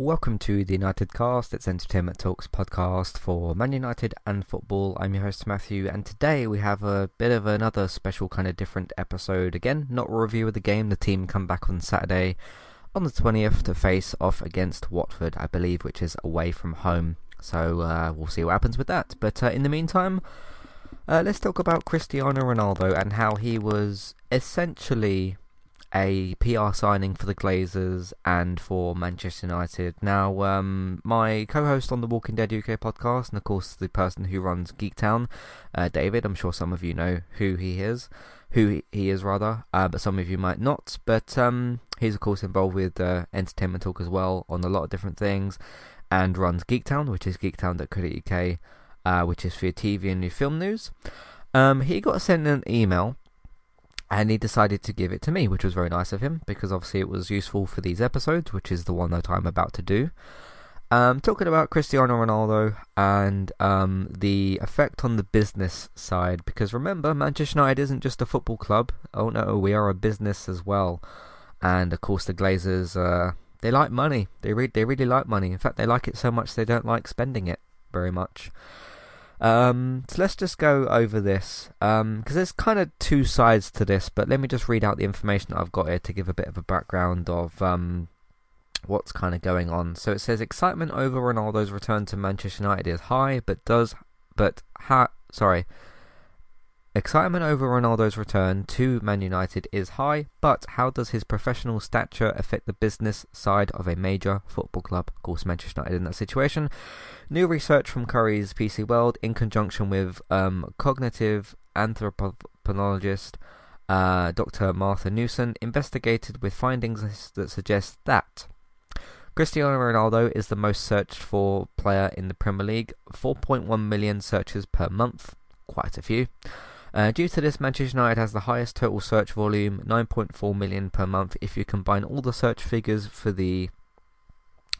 Welcome to the United Cast. It's Entertainment Talks podcast for Man United and football. I'm your host Matthew, and today we have a bit of another special kind of different episode. Again, not a review of the game. The team come back on Saturday on the 20th to face off against Watford, I believe, which is away from home. So uh, we'll see what happens with that. But uh, in the meantime, uh, let's talk about Cristiano Ronaldo and how he was essentially a PR signing for the Glazers and for Manchester United. Now, um, my co-host on the Walking Dead UK podcast, and of course the person who runs Geektown, uh, David. I'm sure some of you know who he is, who he is rather, uh, but some of you might not. But um, he's of course involved with uh, Entertainment Talk as well on a lot of different things, and runs Geektown, which is geektown.co.uk, uh, which is for your TV and new film news. Um, he got sent an email and he decided to give it to me, which was very nice of him because obviously it was useful for these episodes, which is the one that I'm about to do. Um, talking about Cristiano Ronaldo and um, the effect on the business side, because remember, Manchester United isn't just a football club. Oh no, we are a business as well. And of course, the Glazers, uh, they like money. They re- they really like money. In fact, they like it so much they don't like spending it very much. Um, so let's just go over this because um, there's kind of two sides to this. But let me just read out the information that I've got here to give a bit of a background of um, what's kind of going on. So it says excitement over Ronaldo's return to Manchester United is high, but does but ha sorry Excitement over Ronaldo's return to Man United is high, but how does his professional stature affect the business side of a major football club? Of course, Manchester United in that situation. New research from Currys PC World, in conjunction with um, cognitive anthropologist uh, Dr. Martha Newson, investigated with findings that suggest that Cristiano Ronaldo is the most searched for player in the Premier League, 4.1 million searches per month, quite a few. Uh, due to this, Manchester United has the highest total search volume, 9.4 million per month, if you combine all the search figures for the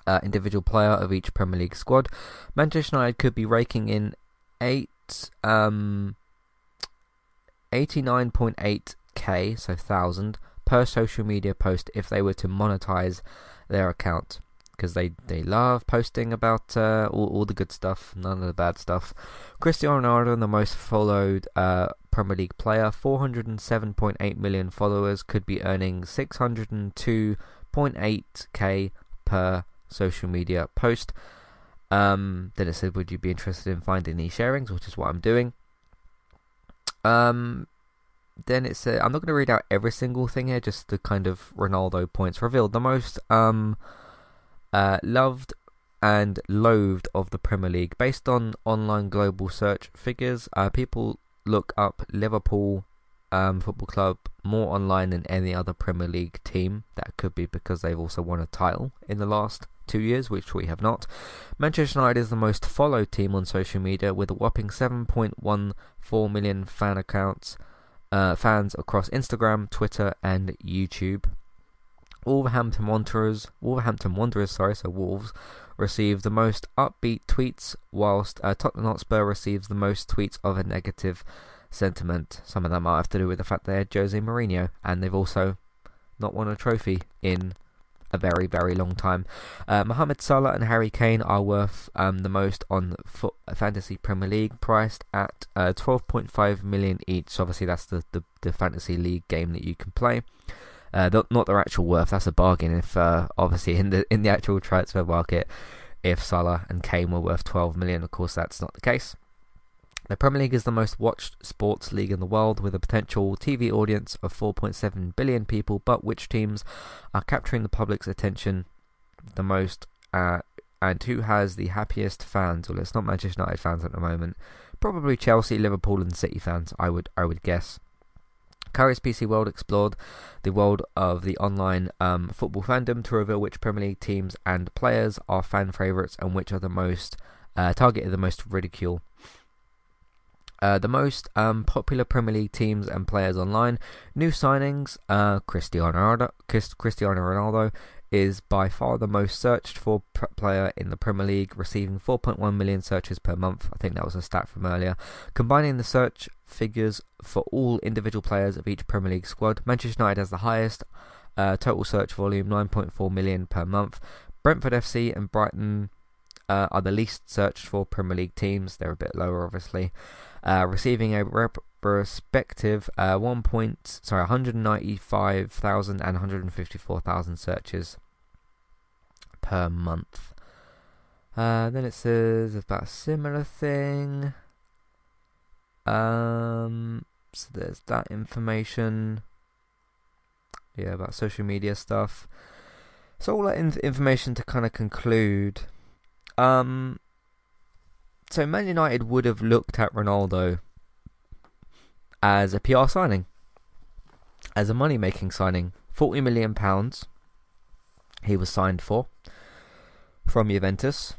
uh, individual player of each Premier League squad. Manchester United could be raking in eight, um, 89.8k, so thousand per social media post if they were to monetize their account because they, they love posting about uh, all, all the good stuff, none of the bad stuff. Cristiano Ronaldo, the most followed uh, Premier League player, 407.8 million followers, could be earning 602.8k per social media post. Um, then it said, would you be interested in finding these sharings, which is what I'm doing. Um, then it said, I'm not going to read out every single thing here, just the kind of Ronaldo points revealed. The most um, uh, loved and loathed of the Premier League. Based on online global search figures, uh, people look up Liverpool um, Football Club more online than any other Premier League team. That could be because they've also won a title in the last two years, which we have not. Manchester United is the most followed team on social media with a whopping 7.14 million fan accounts, uh, fans across Instagram, Twitter, and YouTube. Wolverhampton Wanderers, Wolverhampton Wanderers, sorry, so Wolves, receive the most upbeat tweets, whilst uh, Tottenham Hotspur receives the most tweets of a negative sentiment. Some of that might have to do with the fact they had Jose Mourinho, and they've also not won a trophy in a very, very long time. Uh, Mohamed Salah and Harry Kane are worth um, the most on foot, Fantasy Premier League, priced at uh, 12.5 million each. So obviously, that's the, the, the Fantasy League game that you can play. Uh, not their actual worth. That's a bargain. If uh, obviously in the in the actual transfer market, if Salah and Kane were worth 12 million, of course that's not the case. The Premier League is the most watched sports league in the world with a potential TV audience of 4.7 billion people, but which teams are capturing the public's attention the most uh, and who has the happiest fans? Well, it's not Manchester United fans at the moment. Probably Chelsea, Liverpool and City fans, I would I would guess. Currys PC World explored the world of the online um, football fandom to reveal which Premier League teams and players are fan favourites and which are the most uh, targeted the most ridicule. Uh, the most um, popular Premier League teams and players online. New signings: uh, Cristiano Ronaldo, Cristiano Ronaldo is by far the most searched for player in the Premier League, receiving 4.1 million searches per month. I think that was a stat from earlier. Combining the search figures for all individual players of each Premier League squad, Manchester United has the highest uh, total search volume, 9.4 million per month. Brentford FC and Brighton uh, are the least searched for Premier League teams. They're a bit lower, obviously, uh, receiving a rep- respective uh, one point sorry 195,000 and 154,000 searches per month. Uh, then it says about a similar thing. Um, so there's that information. Yeah, about social media stuff. So all that in- information to kind of conclude. Um, so Man United would have looked at Ronaldo as a PR signing, as a money making signing. Forty million pounds. He was signed for from Juventus.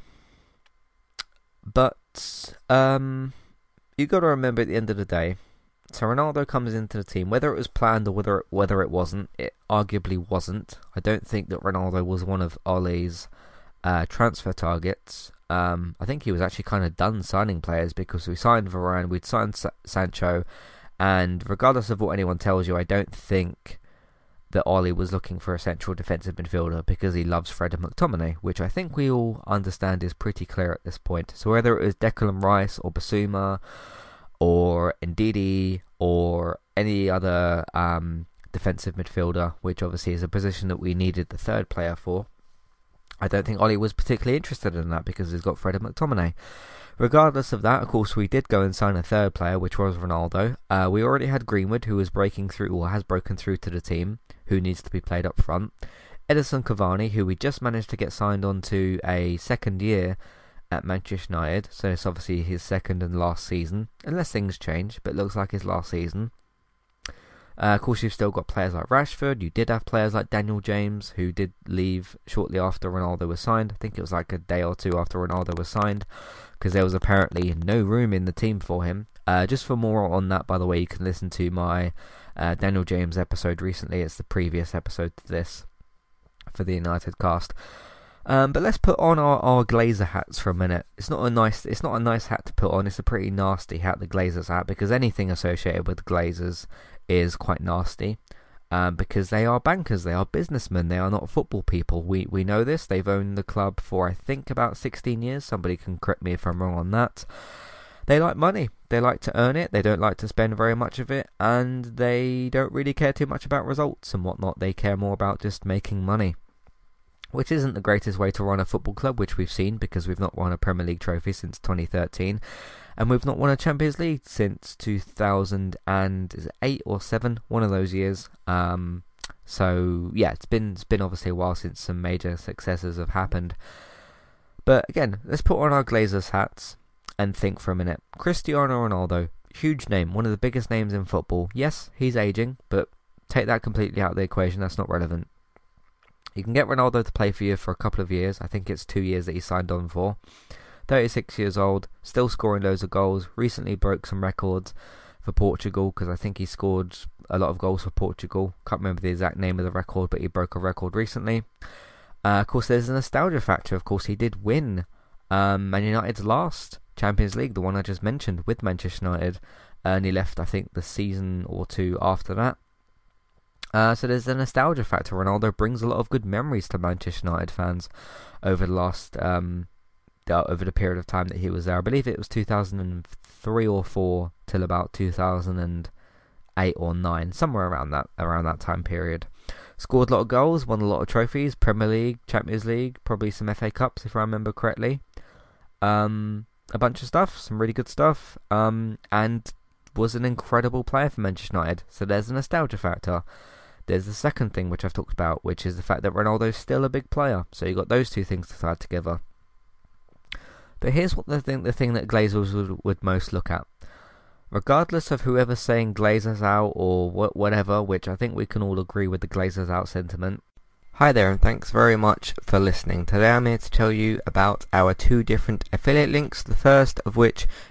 But um, you got to remember at the end of the day, so Ronaldo comes into the team, whether it was planned or whether it, whether it wasn't. It arguably wasn't. I don't think that Ronaldo was one of Ole's uh, transfer targets. Um, I think he was actually kind of done signing players because we signed Varane, we'd signed Sa- Sancho, and regardless of what anyone tells you, I don't think that Ole was looking for a central defensive midfielder because he loves Fred McTominay, which I think we all understand is pretty clear at this point. So whether it was Declan Rice or Bissouma or Ndidi or any other um, defensive midfielder, which obviously is a position that we needed the third player for, I don't think Ole was particularly interested in that because he's got Fred McTominay. Regardless of that, of course, we did go and sign a third player, which was Ronaldo. Uh, we already had Greenwood, who was breaking through, or has broken through to the team, who needs to be played up front. Edinson Cavani, who we just managed to get signed on to a second year at Manchester United, so it's obviously his second and last season, unless things change, but looks like his last season. Uh, of course, you've still got players like Rashford. You did have players like Daniel James, who did leave shortly after Ronaldo was signed. I think it was like a day or two after Ronaldo was signed, because there was apparently no room in the team for him. Uh, just for more on that, by the way, you can listen to my uh, Daniel James episode recently. It's the previous episode to this for the United cast. Um, but let's put on our, our Glazer hats for a minute. It's not a nice it's not a nice hat to put on. It's a pretty nasty hat, the Glazers hat, because anything associated with the Glazers is quite nasty. Um, because they are bankers, they are businessmen, they are not football people. We we know this. They've owned the club for I think about 16 years. Somebody can correct me if I'm wrong on that. They like money. They like to earn it. They don't like to spend very much of it, and they don't really care too much about results and whatnot. They care more about just making money which isn't the greatest way to run a football club, which we've seen because we've not won a Premier League trophy since 2013, and we've not won a Champions League since 2008 or seven, one of those years. Um, so yeah, it's been it's been obviously a while since some major successes have happened. But again, let's put on our Glazers hats and think for a minute. Cristiano Ronaldo, huge name, one of the biggest names in football. Yes, he's aging, but take that completely out of the equation. That's not relevant. You can get Ronaldo to play for you for a couple of years. I think it's two years that he signed on for. 36 years old, still scoring loads of goals. Recently broke some records for Portugal because I think he scored a lot of goals for Portugal. Can't remember the exact name of the record, but he broke a record recently. Uh, of course, there's a nostalgia factor. Of course, he did win um, Man United's last Champions League, the one I just mentioned with Manchester United, and he left, I think, the season or two after that. Uh, so there's a nostalgia factor. Ronaldo brings a lot of good memories to Manchester United fans over the last um, over the period of time that he was there. I believe it was 2003 or four till about 2008 or nine, somewhere around that around that time period. Scored a lot of goals, won a lot of trophies, Premier League, Champions League, probably some FA Cups if I remember correctly. Um, a bunch of stuff, some really good stuff, um, and was an incredible player for Manchester United. So there's a nostalgia factor. There's the second thing which I've talked about, which is the fact that Ronaldo's still a big player. So you've got those two things to add together. But here's what the thing the thing that Glazers would, would most look at. Regardless of whoever's saying Glazers out or wh- whatever, which I think we can all agree with the Glazers out sentiment. Hi there, and thanks very much for listening. Today I'm here to tell you about our two different affiliate links. The first of which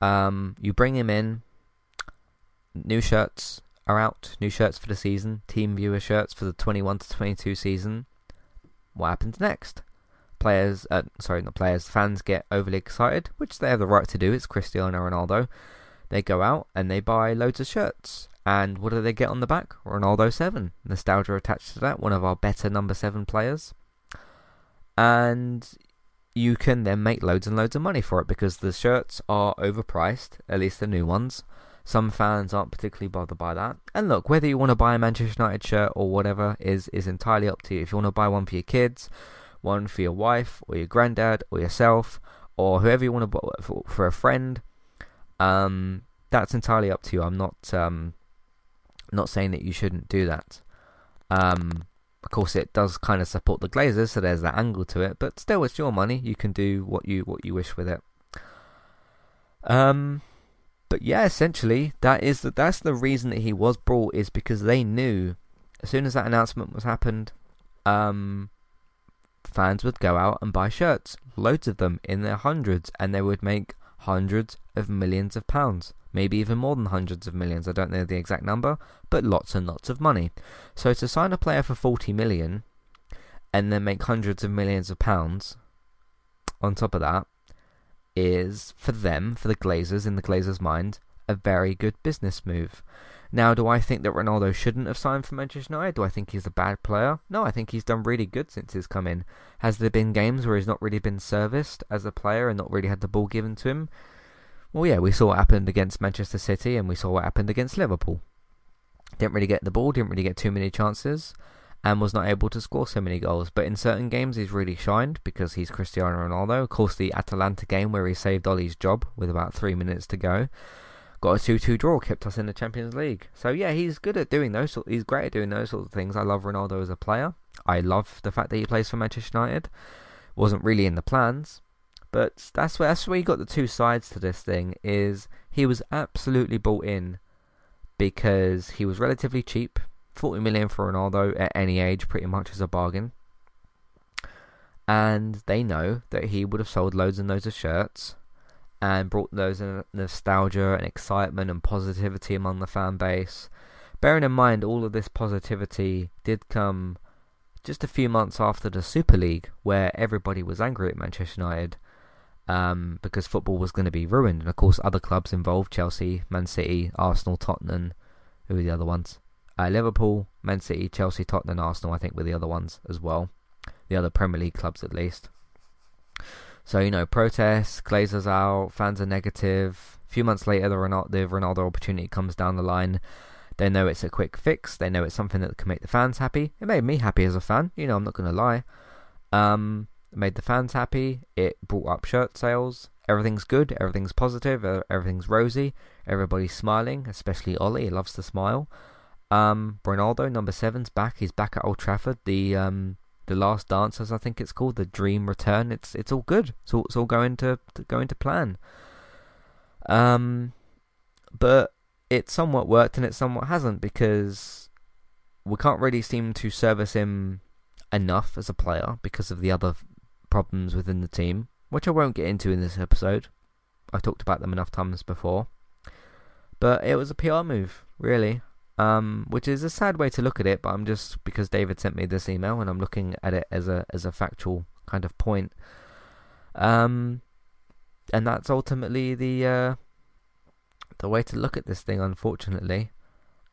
um, you bring him in. New shirts are out. New shirts for the season. TeamViewer shirts for the 21 to 22 season. What happens next? Players, uh, sorry, not players. Fans get overly excited, which they have the right to do. It's Cristiano Ronaldo. They go out and they buy loads of shirts. And what do they get on the back? Ronaldo 7. Nostalgia attached to that. One of our better number 7 players. And you can then make loads and loads of money for it because the shirts are overpriced, at least the new ones. Some fans aren't particularly bothered by that. And look, whether you want to buy a Manchester United shirt or whatever is is entirely up to you. If you want to buy one for your kids, one for your wife or your granddad or yourself or whoever you want to buy for, for a friend, um, that's entirely up to you. I'm not um, not saying that you shouldn't do that. Um, of course, it does kind of support the Glazers, so there's that angle to it. But still, it's your money. You can do what you what you wish with it. Um, but yeah, essentially, that is the, that's the reason that he was brought is because they knew as soon as that announcement was happened, um, fans would go out and buy shirts, loads of them in their hundreds, and they would make hundreds of millions of pounds maybe even more than hundreds of millions. I don't know the exact number, but lots and lots of money. So to sign a player for 40 million and then make hundreds of millions of pounds on top of that is for them, for the Glazers, in the Glazers' mind, a very good business move. Now, do I think that Ronaldo shouldn't have signed for Manchester United? Do I think he's a bad player? No, I think he's done really good since he's come in. Has there been games where he's not really been serviced as a player and not really had the ball given to him? Well, yeah, we saw what happened against Manchester City and we saw what happened against Liverpool. Didn't really get the ball, didn't really get too many chances, and was not able to score so many goals. But in certain games, he's really shined because he's Cristiano Ronaldo. Of course, the Atalanta game where he saved Ollie's job with about three minutes to go. Got a 2 2 draw, kept us in the Champions League. So, yeah, he's good at doing those. He's great at doing those sorts of things. I love Ronaldo as a player. I love the fact that he plays for Manchester United. Wasn't really in the plans, but that's where that's where you got the two sides to this thing. Is he was absolutely bought in because he was relatively cheap, forty million for Ronaldo at any age, pretty much as a bargain. And they know that he would have sold loads and loads of shirts and brought those nostalgia and excitement and positivity among the fan base. Bearing in mind all of this positivity did come just a few months after the Super League, where everybody was angry at Manchester United um, because football was going to be ruined. And of course, other clubs involved Chelsea, Man City, Arsenal, Tottenham. Who are the other ones? Uh, Liverpool, Man City, Chelsea, Tottenham, Arsenal, I think were the other ones as well. The other Premier League clubs at least. So, you know, protests, Glazers out, fans are negative. A few months later, the Ronaldo, the Ronaldo opportunity comes down the line. They know it's a quick fix. They know it's something that can make the fans happy. It made me happy as a fan. You know, I'm not going to lie. Um, it made the fans happy. It brought up shirt sales. Everything's good. Everything's positive. Everything's rosy. Everybody's smiling, especially Ollie. He loves to smile. Um, Ronaldo, number seven's back. He's back at Old Trafford. The um, the Last Dance, as I think it's called, the Dream Return. It's it's all good. It's all, it's all going to, to going to plan. Um, but it somewhat worked and it somewhat hasn't because we can't really seem to service him enough as a player because of the other problems within the team, which I won't get into in this episode. I've talked about them enough times before. But it was a PR move, really. Um, which is a sad way to look at it, but I'm just because David sent me this email and I'm looking at it as a as a factual kind of point. Um, and that's ultimately the uh, the way to look at this thing, unfortunately.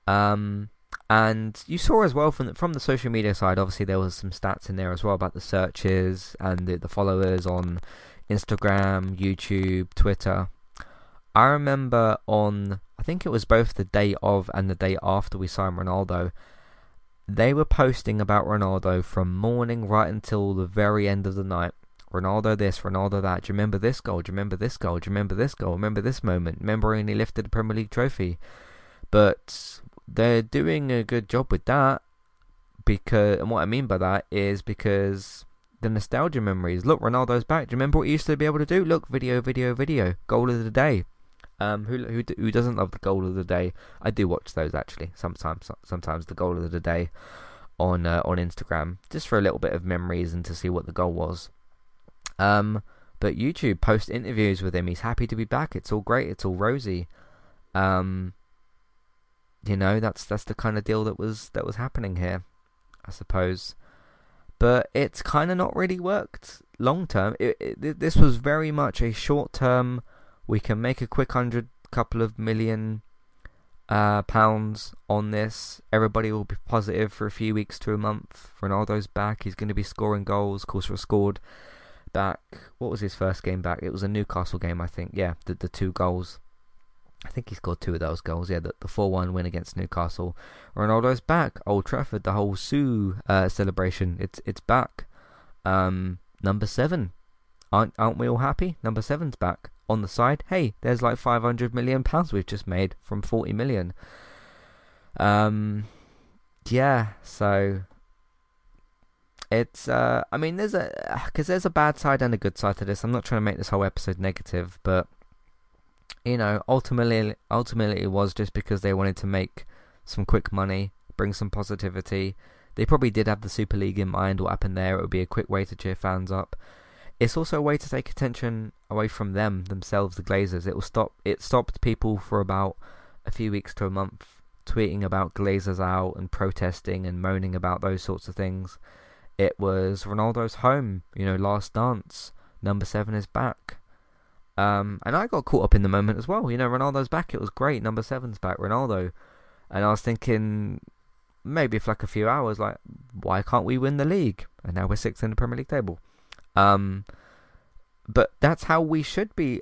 Um, and you saw as well from the, from the social media side, obviously there was some stats in there as well about the searches and the, the followers on Instagram, YouTube, Twitter. I remember on, I think it was both the day of and the day after we signed Ronaldo, they were posting about Ronaldo from morning right until the very end of the night. Ronaldo this, Ronaldo that. Do you remember this goal? Do you remember this goal? Do you remember this goal? Remember this moment? Remember when he lifted the Premier League trophy? But they're doing a good job with that because, and what I mean by that is because the nostalgia memories. Look, Ronaldo's back. Do you remember what he used to be able to do? Look, video, video, video. Goal of the day. Um, who who who doesn't love the goal of the day? I do watch those actually. Sometimes, sometimes the goal of the day on uh, on Instagram, just for a little bit of memories and to see what the goal was. Um, but YouTube post interviews with him. He's happy to be back. It's all great. It's all rosy. Um, you know, that's that's the kind of deal that was that was happening here, I suppose. But it's kind of not really worked long term. This was very much a short term. We can make a quick hundred, couple of million uh, pounds on this. Everybody will be positive for a few weeks to a month. Ronaldo's back. He's going to be scoring goals. Of scored back. What was his first game back? It was a Newcastle game, I think. Yeah, the the two goals. I think he scored two of those goals. Yeah, the, the 4 1 win against Newcastle. Ronaldo's back. Old Trafford, the whole Siu uh, celebration. It's it's back. Um, number seven. Aren't, aren't we all happy? Number seven's back. On the side, hey, there's like 500 million pounds we've just made from 40 million. Um, yeah, so it's uh, I mean, there's a because there's a bad side and a good side to this. I'm not trying to make this whole episode negative, but you know, ultimately, ultimately it was just because they wanted to make some quick money, bring some positivity. They probably did have the Super League in mind. What happened there? It would be a quick way to cheer fans up. It's also a way to take attention away from them themselves, the Glazers. It will stop. It stopped people for about a few weeks to a month tweeting about Glazers out and protesting and moaning about those sorts of things. It was Ronaldo's home. You know, last dance. Number seven is back. Um, and I got caught up in the moment as well. You know, Ronaldo's back. It was great. Number seven's back, Ronaldo. And I was thinking, maybe for like a few hours, like, why can't we win the league? And now we're sixth in the Premier League table. Um, but that's how we should be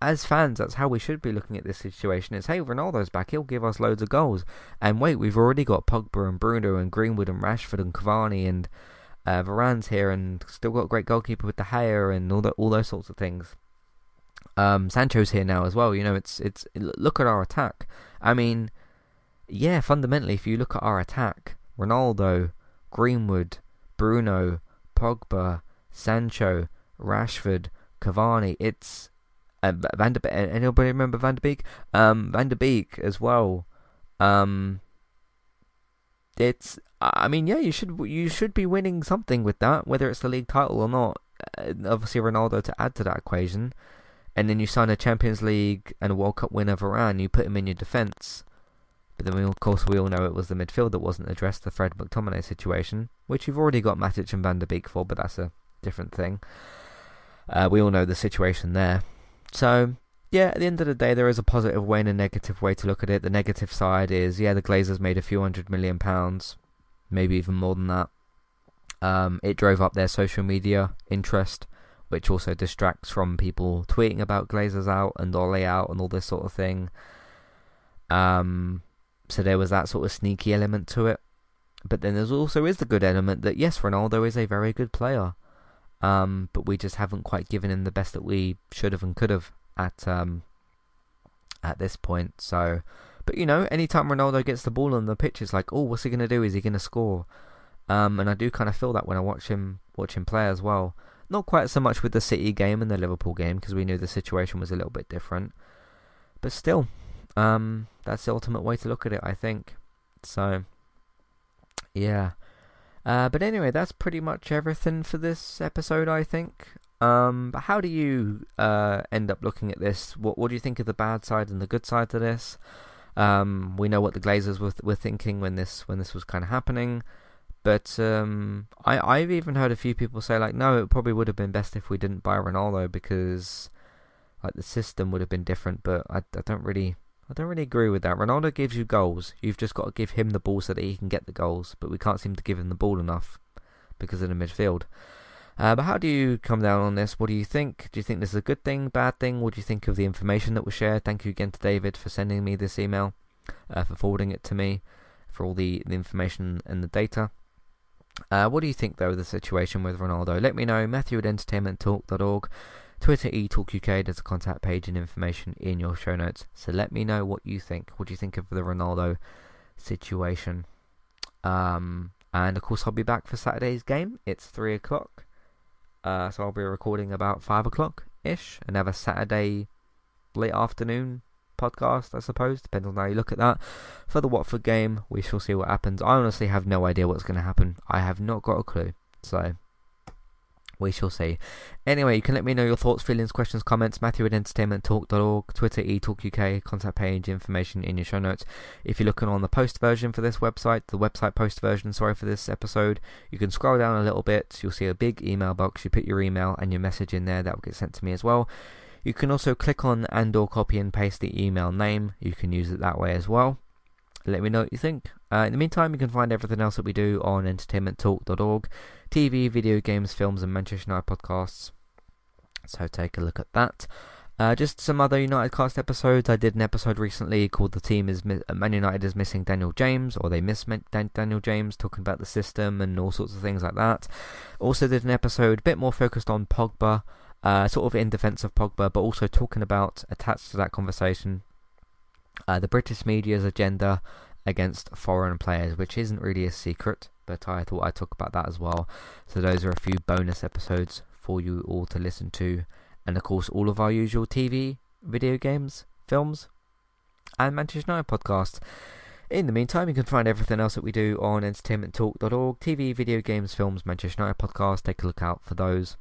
as fans. That's how we should be looking at this situation. It's hey, Ronaldo's back. He'll give us loads of goals. And wait, we've already got Pogba and Bruno and Greenwood and Rashford and Cavani and uh, Varane's here, and still got a great goalkeeper with De Gea and all that, all those sorts of things. Um, Sancho's here now as well. You know, it's it's look at our attack. I mean, yeah, fundamentally, if you look at our attack, Ronaldo, Greenwood, Bruno, Pogba, Sancho, Rashford, Cavani, it's uh, Van der Anybody remember Van der Beek? Um, Van der Beek as well. Um, it's. I mean, yeah, you should you should be winning something with that, whether it's the league title or not. Uh, obviously, Ronaldo to add to that equation and then you sign a Champions League and a World Cup winner Varane, you put him in your defence. But then, we, of course, we all know it was the midfield that wasn't addressed, the Fred McTominay situation, which you've already got Matic and Van der Beek for, but that's a different thing. Uh, we all know the situation there. So, yeah, at the end of the day, there is a positive way and a negative way to look at it. The negative side is, yeah, the Glazers made a few hundred million pounds, maybe even more than that. Um, it drove up their social media interest which also distracts from people tweeting about Glazers out and Ole out and all this sort of thing. Um, so there was that sort of sneaky element to it. But then there's also is the good element that yes, Ronaldo is a very good player, um, but we just haven't quite given him the best that we should have and could have at um, at this point. So But you know, anytime Ronaldo gets the ball on the pitch, it's like, oh, what's he gonna do? Is he gonna score? Um, and I do kind of feel that when I watch him watch him play as well. Not quite so much with the City game and the Liverpool game because we knew the situation was a little bit different. But still, um, that's the ultimate way to look at it, I think. So, yeah. Uh, but anyway, that's pretty much everything for this episode, I think. Um, but how do you uh, end up looking at this? What What do you think of the bad side and the good side to this? Um, we know what the Glazers were, were thinking when this when this was kind of happening, but um, I I've even heard a few people say like, no, it probably would have been best if we didn't buy Ronaldo because like the system would have been different. But I, I don't really I don't really agree with that. Ronaldo gives you goals. You've just got to give him the ball so that he can get the goals. But we can't seem to give him the ball enough because of the midfield. Uh, but how do you come down on this? What do you think? Do you think this is a good thing, bad thing? What do you think of the information that was shared? Thank you again to David for sending me this email, uh, for forwarding it to me, for all the, the information and the data. Uh, what do you think, though, of the situation with Ronaldo? Let me know. Matthew at entertainmenttalk.org. Twitter eTalkUK, there's a contact page and information in your show notes. So let me know what you think. What do you think of the Ronaldo situation? Um, and of course, I'll be back for Saturday's game. It's 3 o'clock. Uh, so I'll be recording about 5 o'clock ish. Another Saturday late afternoon podcast, I suppose, depends on how you look at that. For the Watford game, we shall see what happens. I honestly have no idea what's going to happen. I have not got a clue. So we shall see. Anyway, you can let me know your thoughts, feelings, questions, comments. Matthew at entertainmenttalk.org, Twitter eTalkUK, contact page, information in your show notes. If you're looking on the post version for this website, the website post version, sorry for this episode, you can scroll down a little bit. You'll see a big email box. You put your email and your message in there. That will get sent to me as well. You can also click on and or copy and paste the email name. You can use it that way as well. Let me know what you think. Uh, in the meantime, you can find everything else that we do on entertainmenttalk.org TV, video games, films, and Manchester United podcasts. So take a look at that. Uh, just some other United cast episodes. I did an episode recently called "The Team is Mi- uh, Man United is missing Daniel James," or they miss Dan- Daniel James, talking about the system and all sorts of things like that. Also did an episode a bit more focused on Pogba, uh, sort of in defence of Pogba, but also talking about attached to that conversation uh, the British media's agenda against foreign players, which isn't really a secret, but I thought I'd talk about that as well. So those are a few bonus episodes for you all to listen to, and of course all of our usual TV, video games, films, and Manchester United podcasts. In the meantime, you can find everything else that we do on entertainmenttalk.org, TV, video games, films, Manchester United podcast. Take a look out for those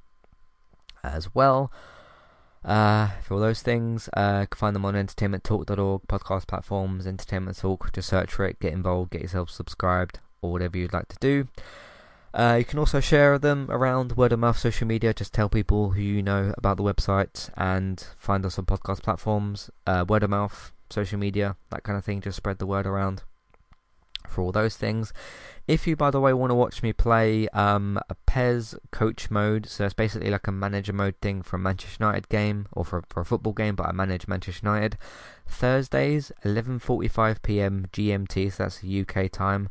as well. Uh, for all those things, uh, you can find them on entertainmenttalk.org, podcast platforms, Entertainment Talk. Just search for it, get involved, get yourself subscribed, or whatever you'd like to do. Uh, you can also share them around word of mouth social media. Just tell people who you know about the website and find us on podcast platforms, uh, word of mouth, social media, that kind of thing. Just spread the word around for all those things. If you, by the way, want to watch me play um, a PES coach mode, so it's basically like a manager mode thing for a Manchester United game or for, for a football game, but I manage Manchester United. Thursdays, 11:45 p.m. GMT, so that's UK time,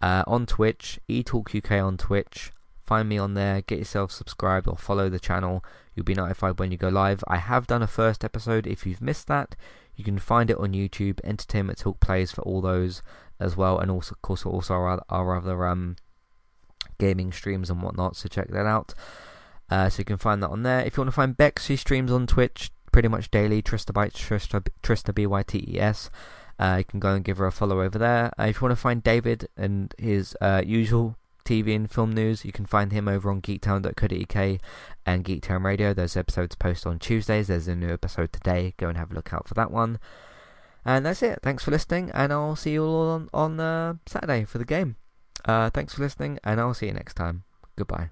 uh, on Twitch, eTalk UK on Twitch. Find me on there, get yourself subscribed or follow the channel. You'll be notified when you go live. I have done a first episode. If you've missed that, you can find it on YouTube. Entertainment Talk plays for all those as well, and also, of course, also our, our other um, gaming streams and whatnot. So check that out. Uh, so you can find that on there. If you want to find Bex, she streams on Twitch pretty much daily. Trista Bytes, Trista, Trista B Y T E S. Uh, you can go and give her a follow over there. Uh, if you want to find David and his uh, usual TV and film news, you can find him over on geektown.co.uk and Geektown Radio. Those episodes post on Tuesdays. There's a new episode today. Go and have a look out for that one. And that's it. Thanks for listening, and I'll see you all on, on uh, Saturday for the game. Uh, thanks for listening, and I'll see you next time. Goodbye.